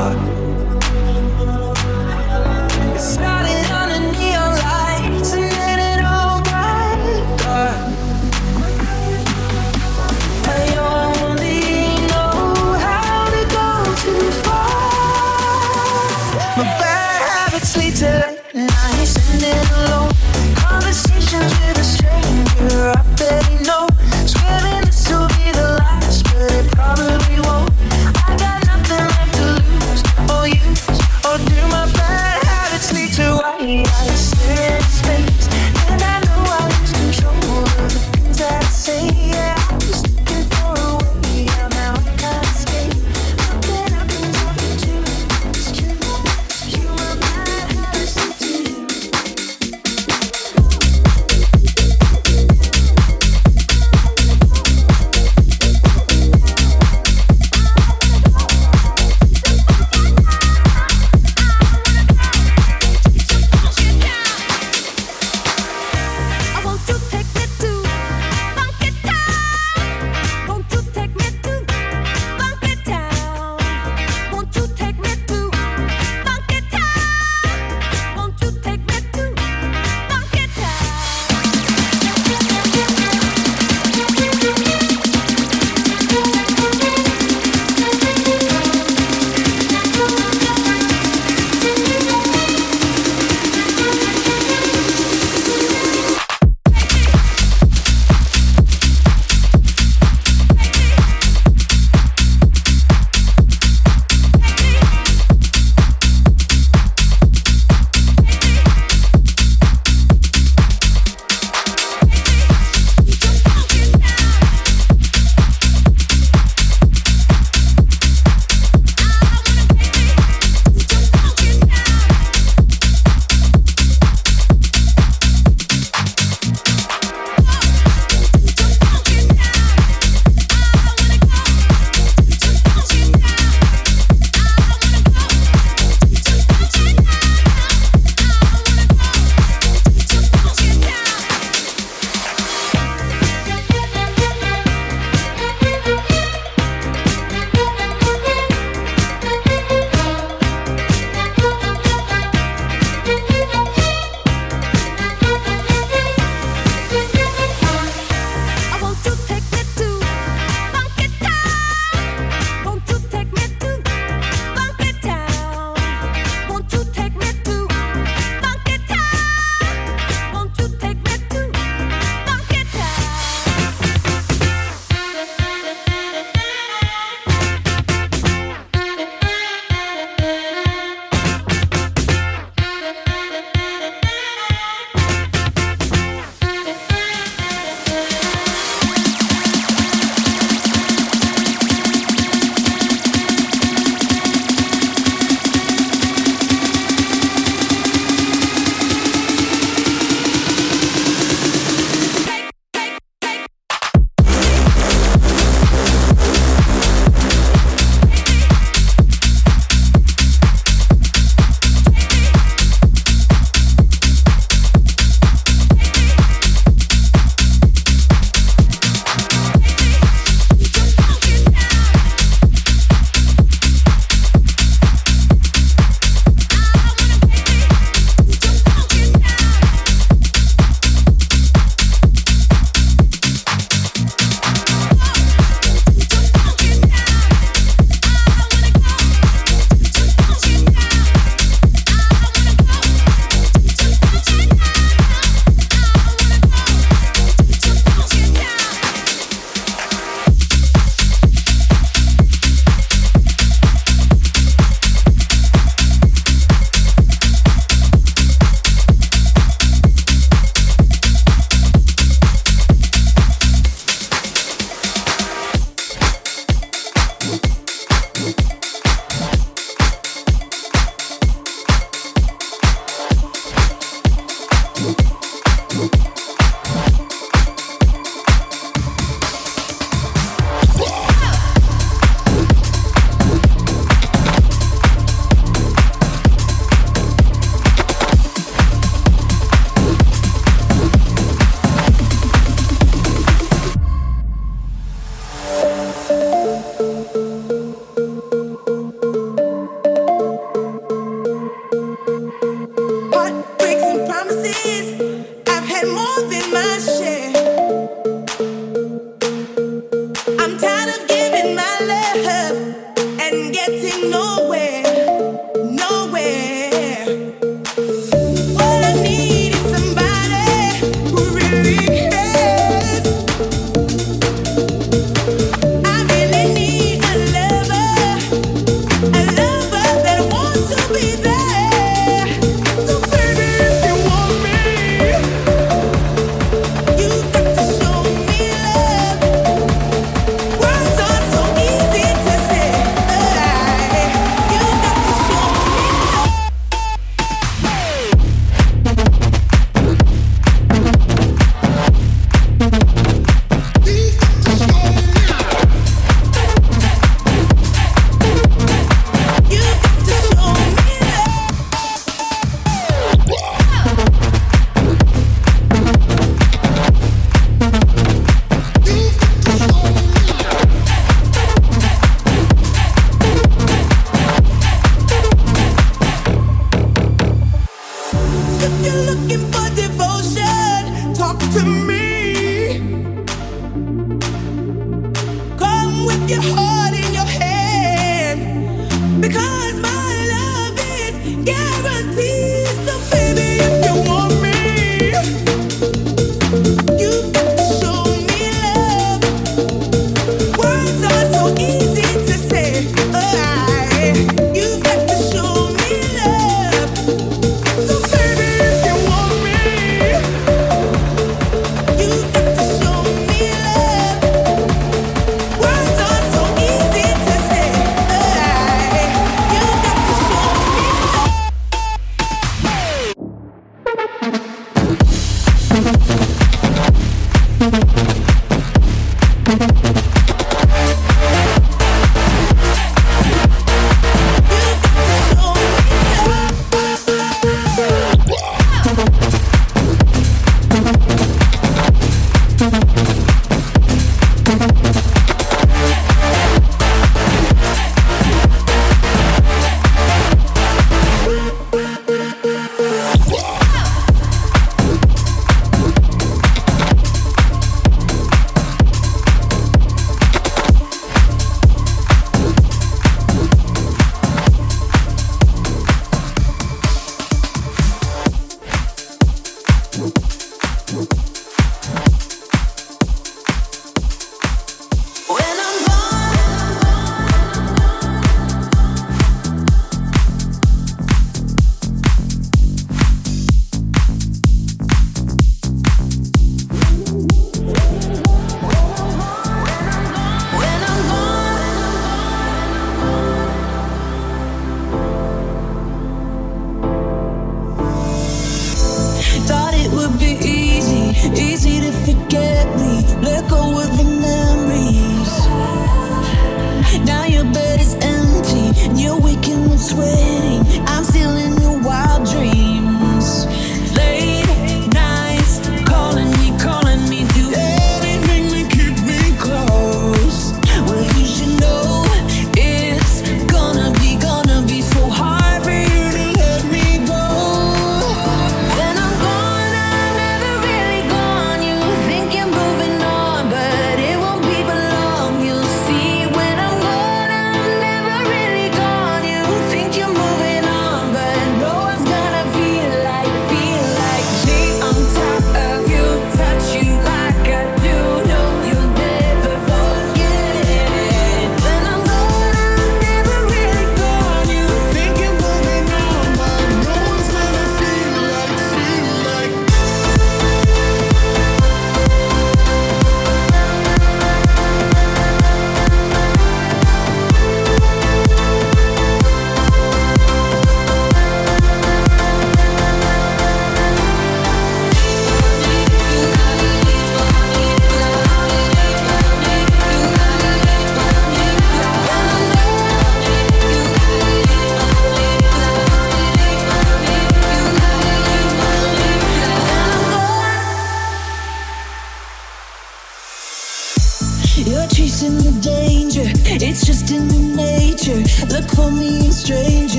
time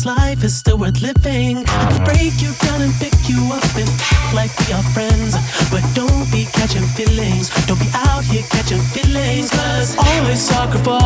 this life is still worth living. I could break you down and pick you up and like we are friends. But don't be catching feelings. Don't be out here catching feelings. Cause always sucker for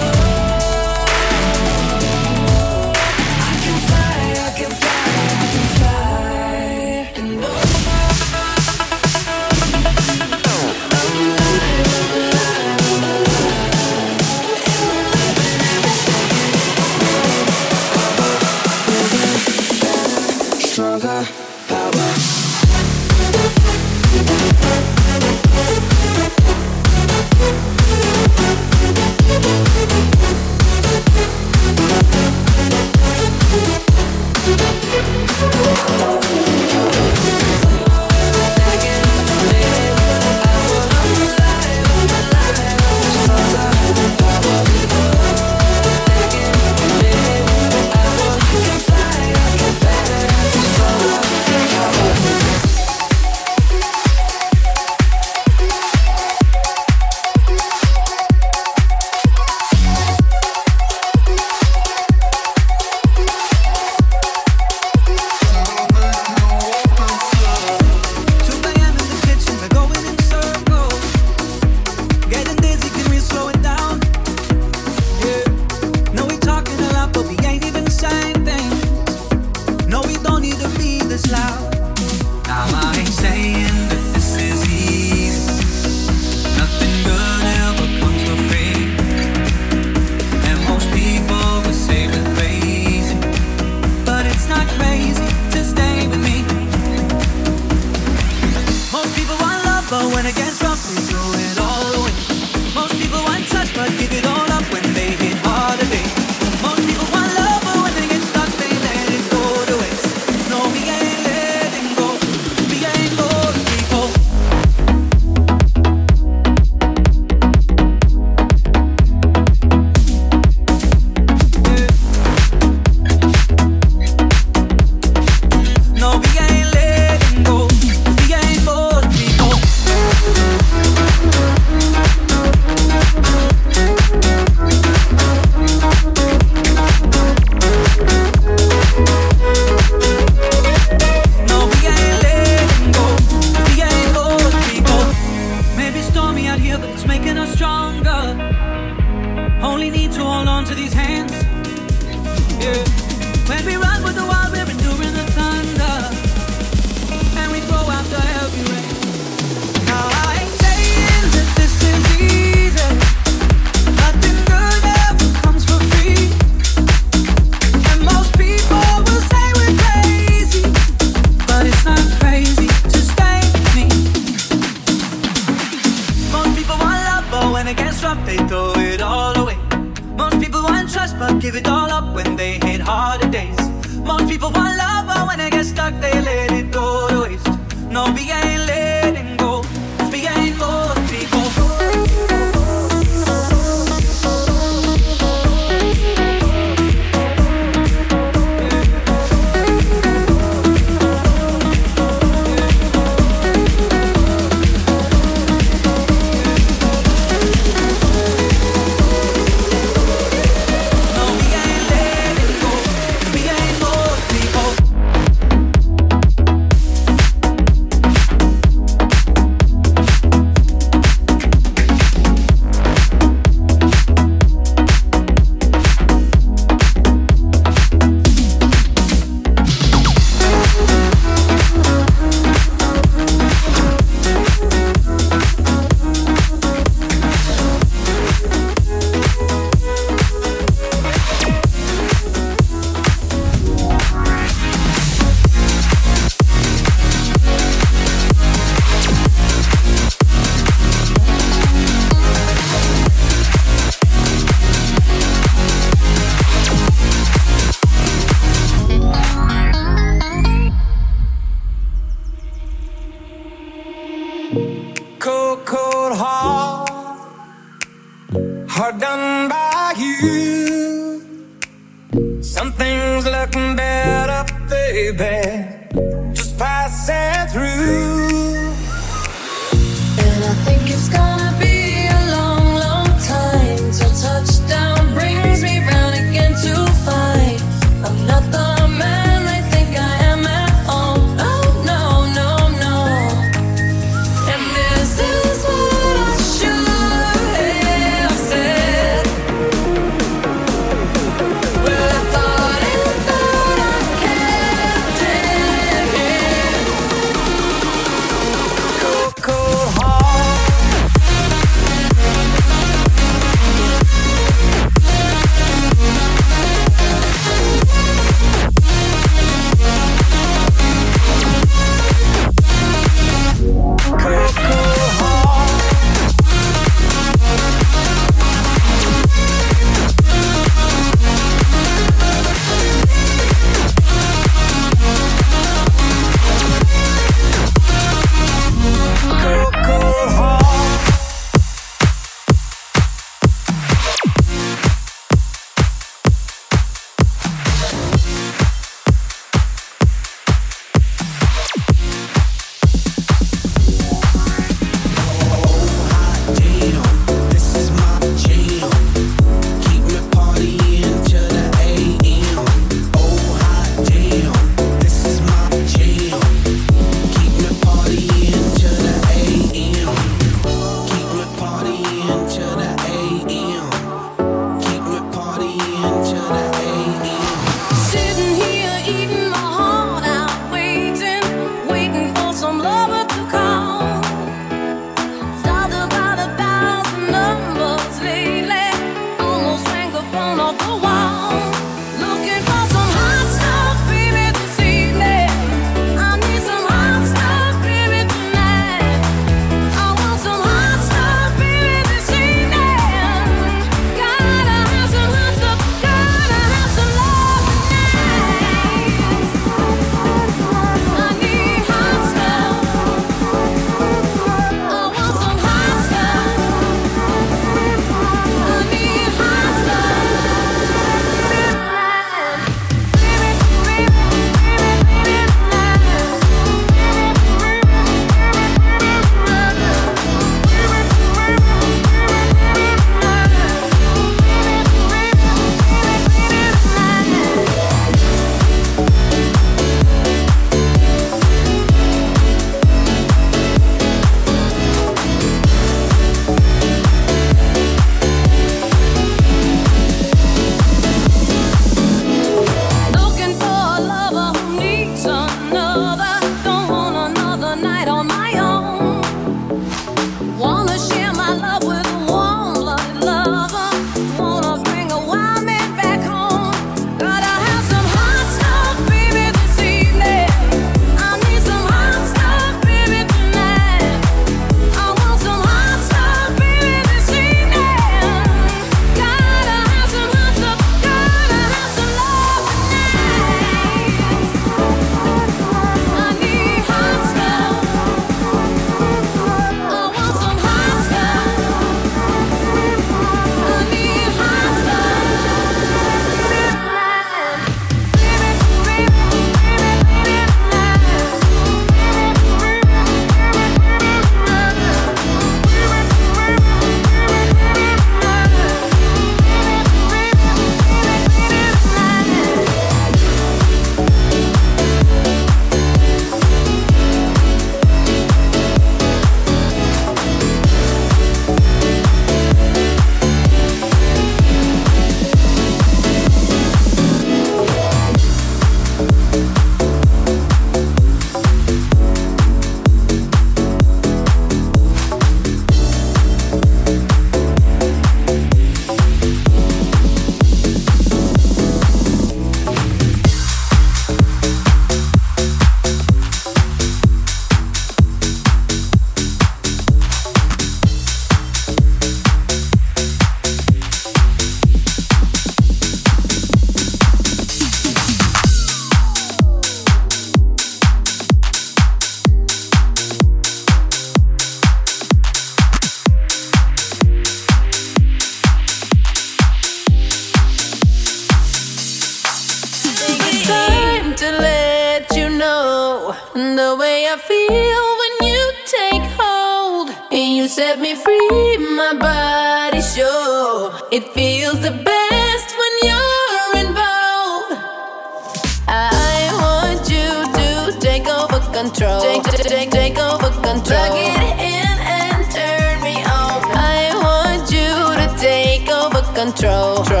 control.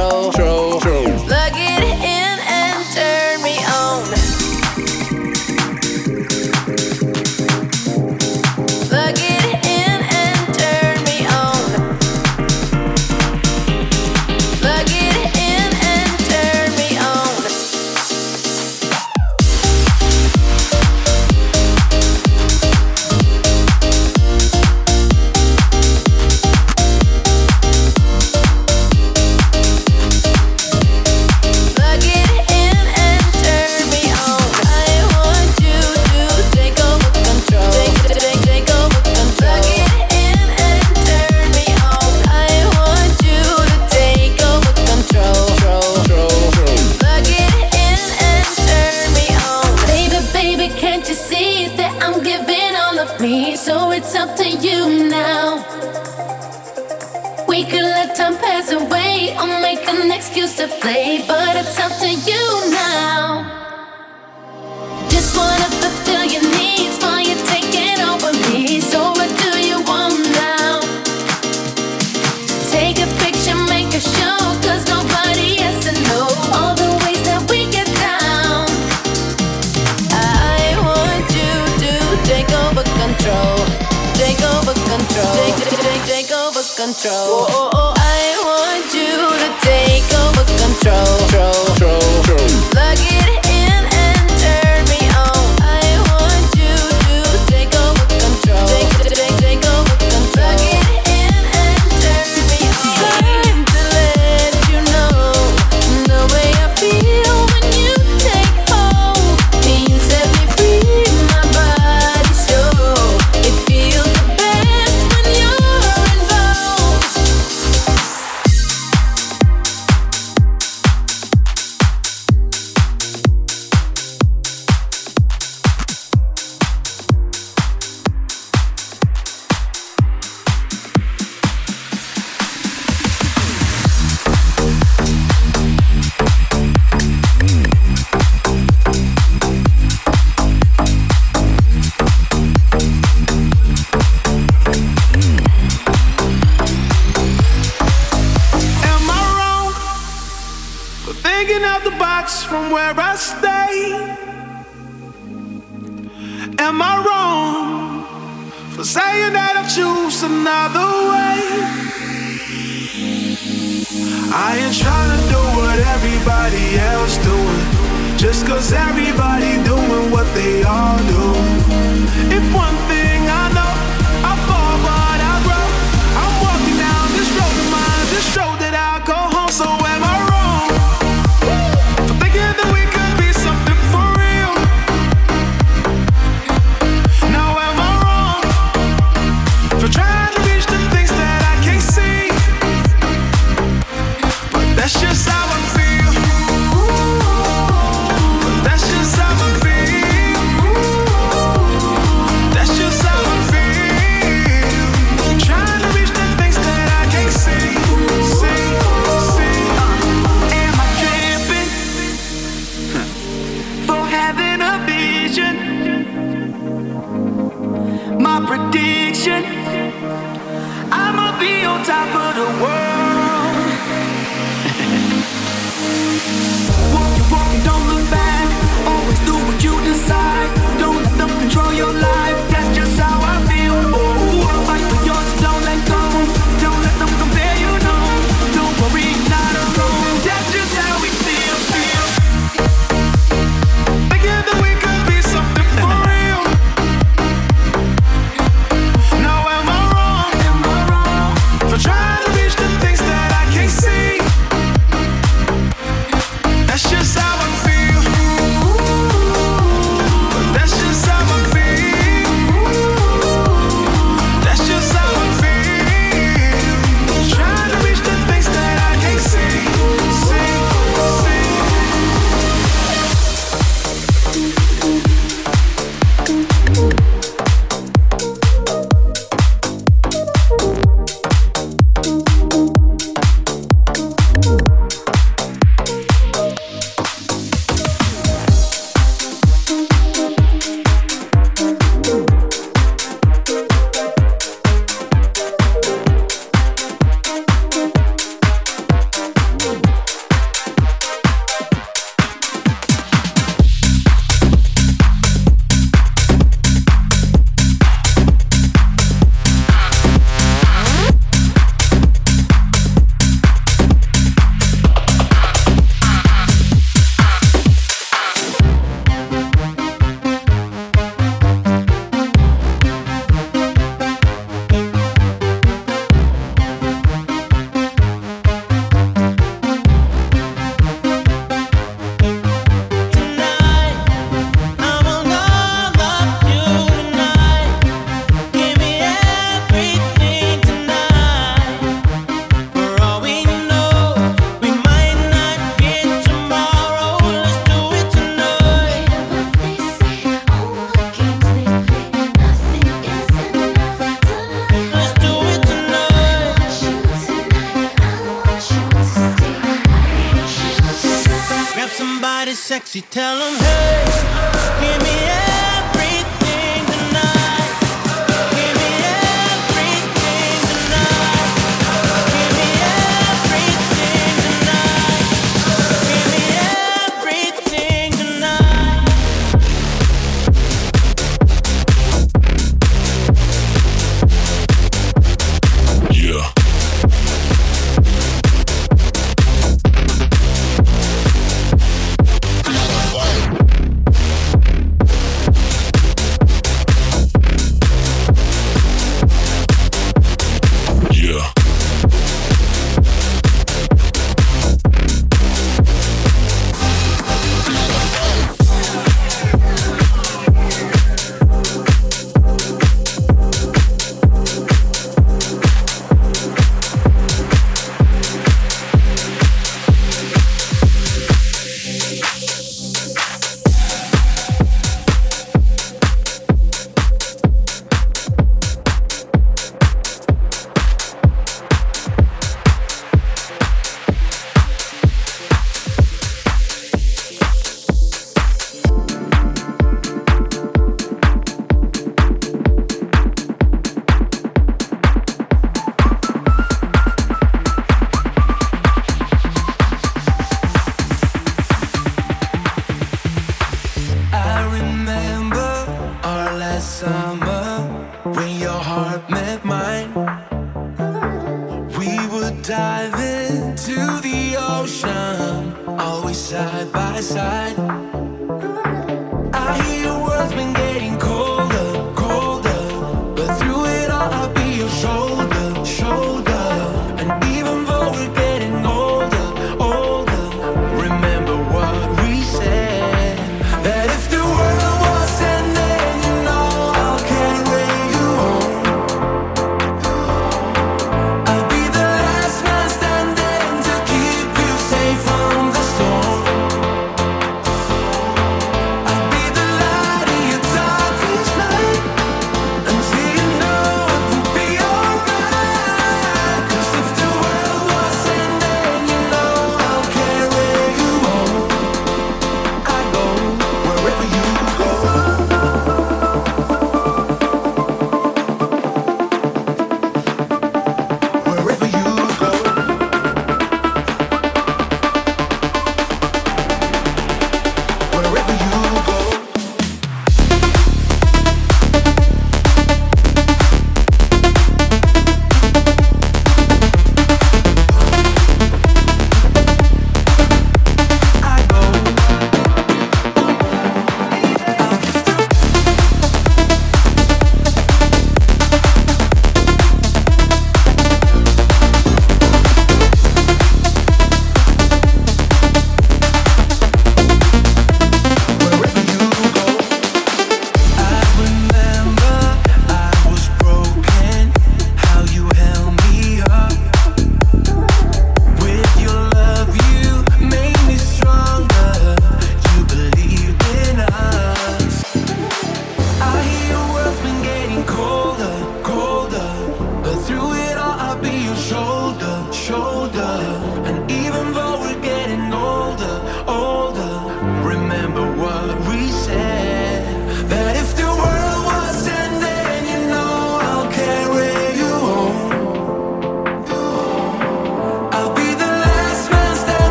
身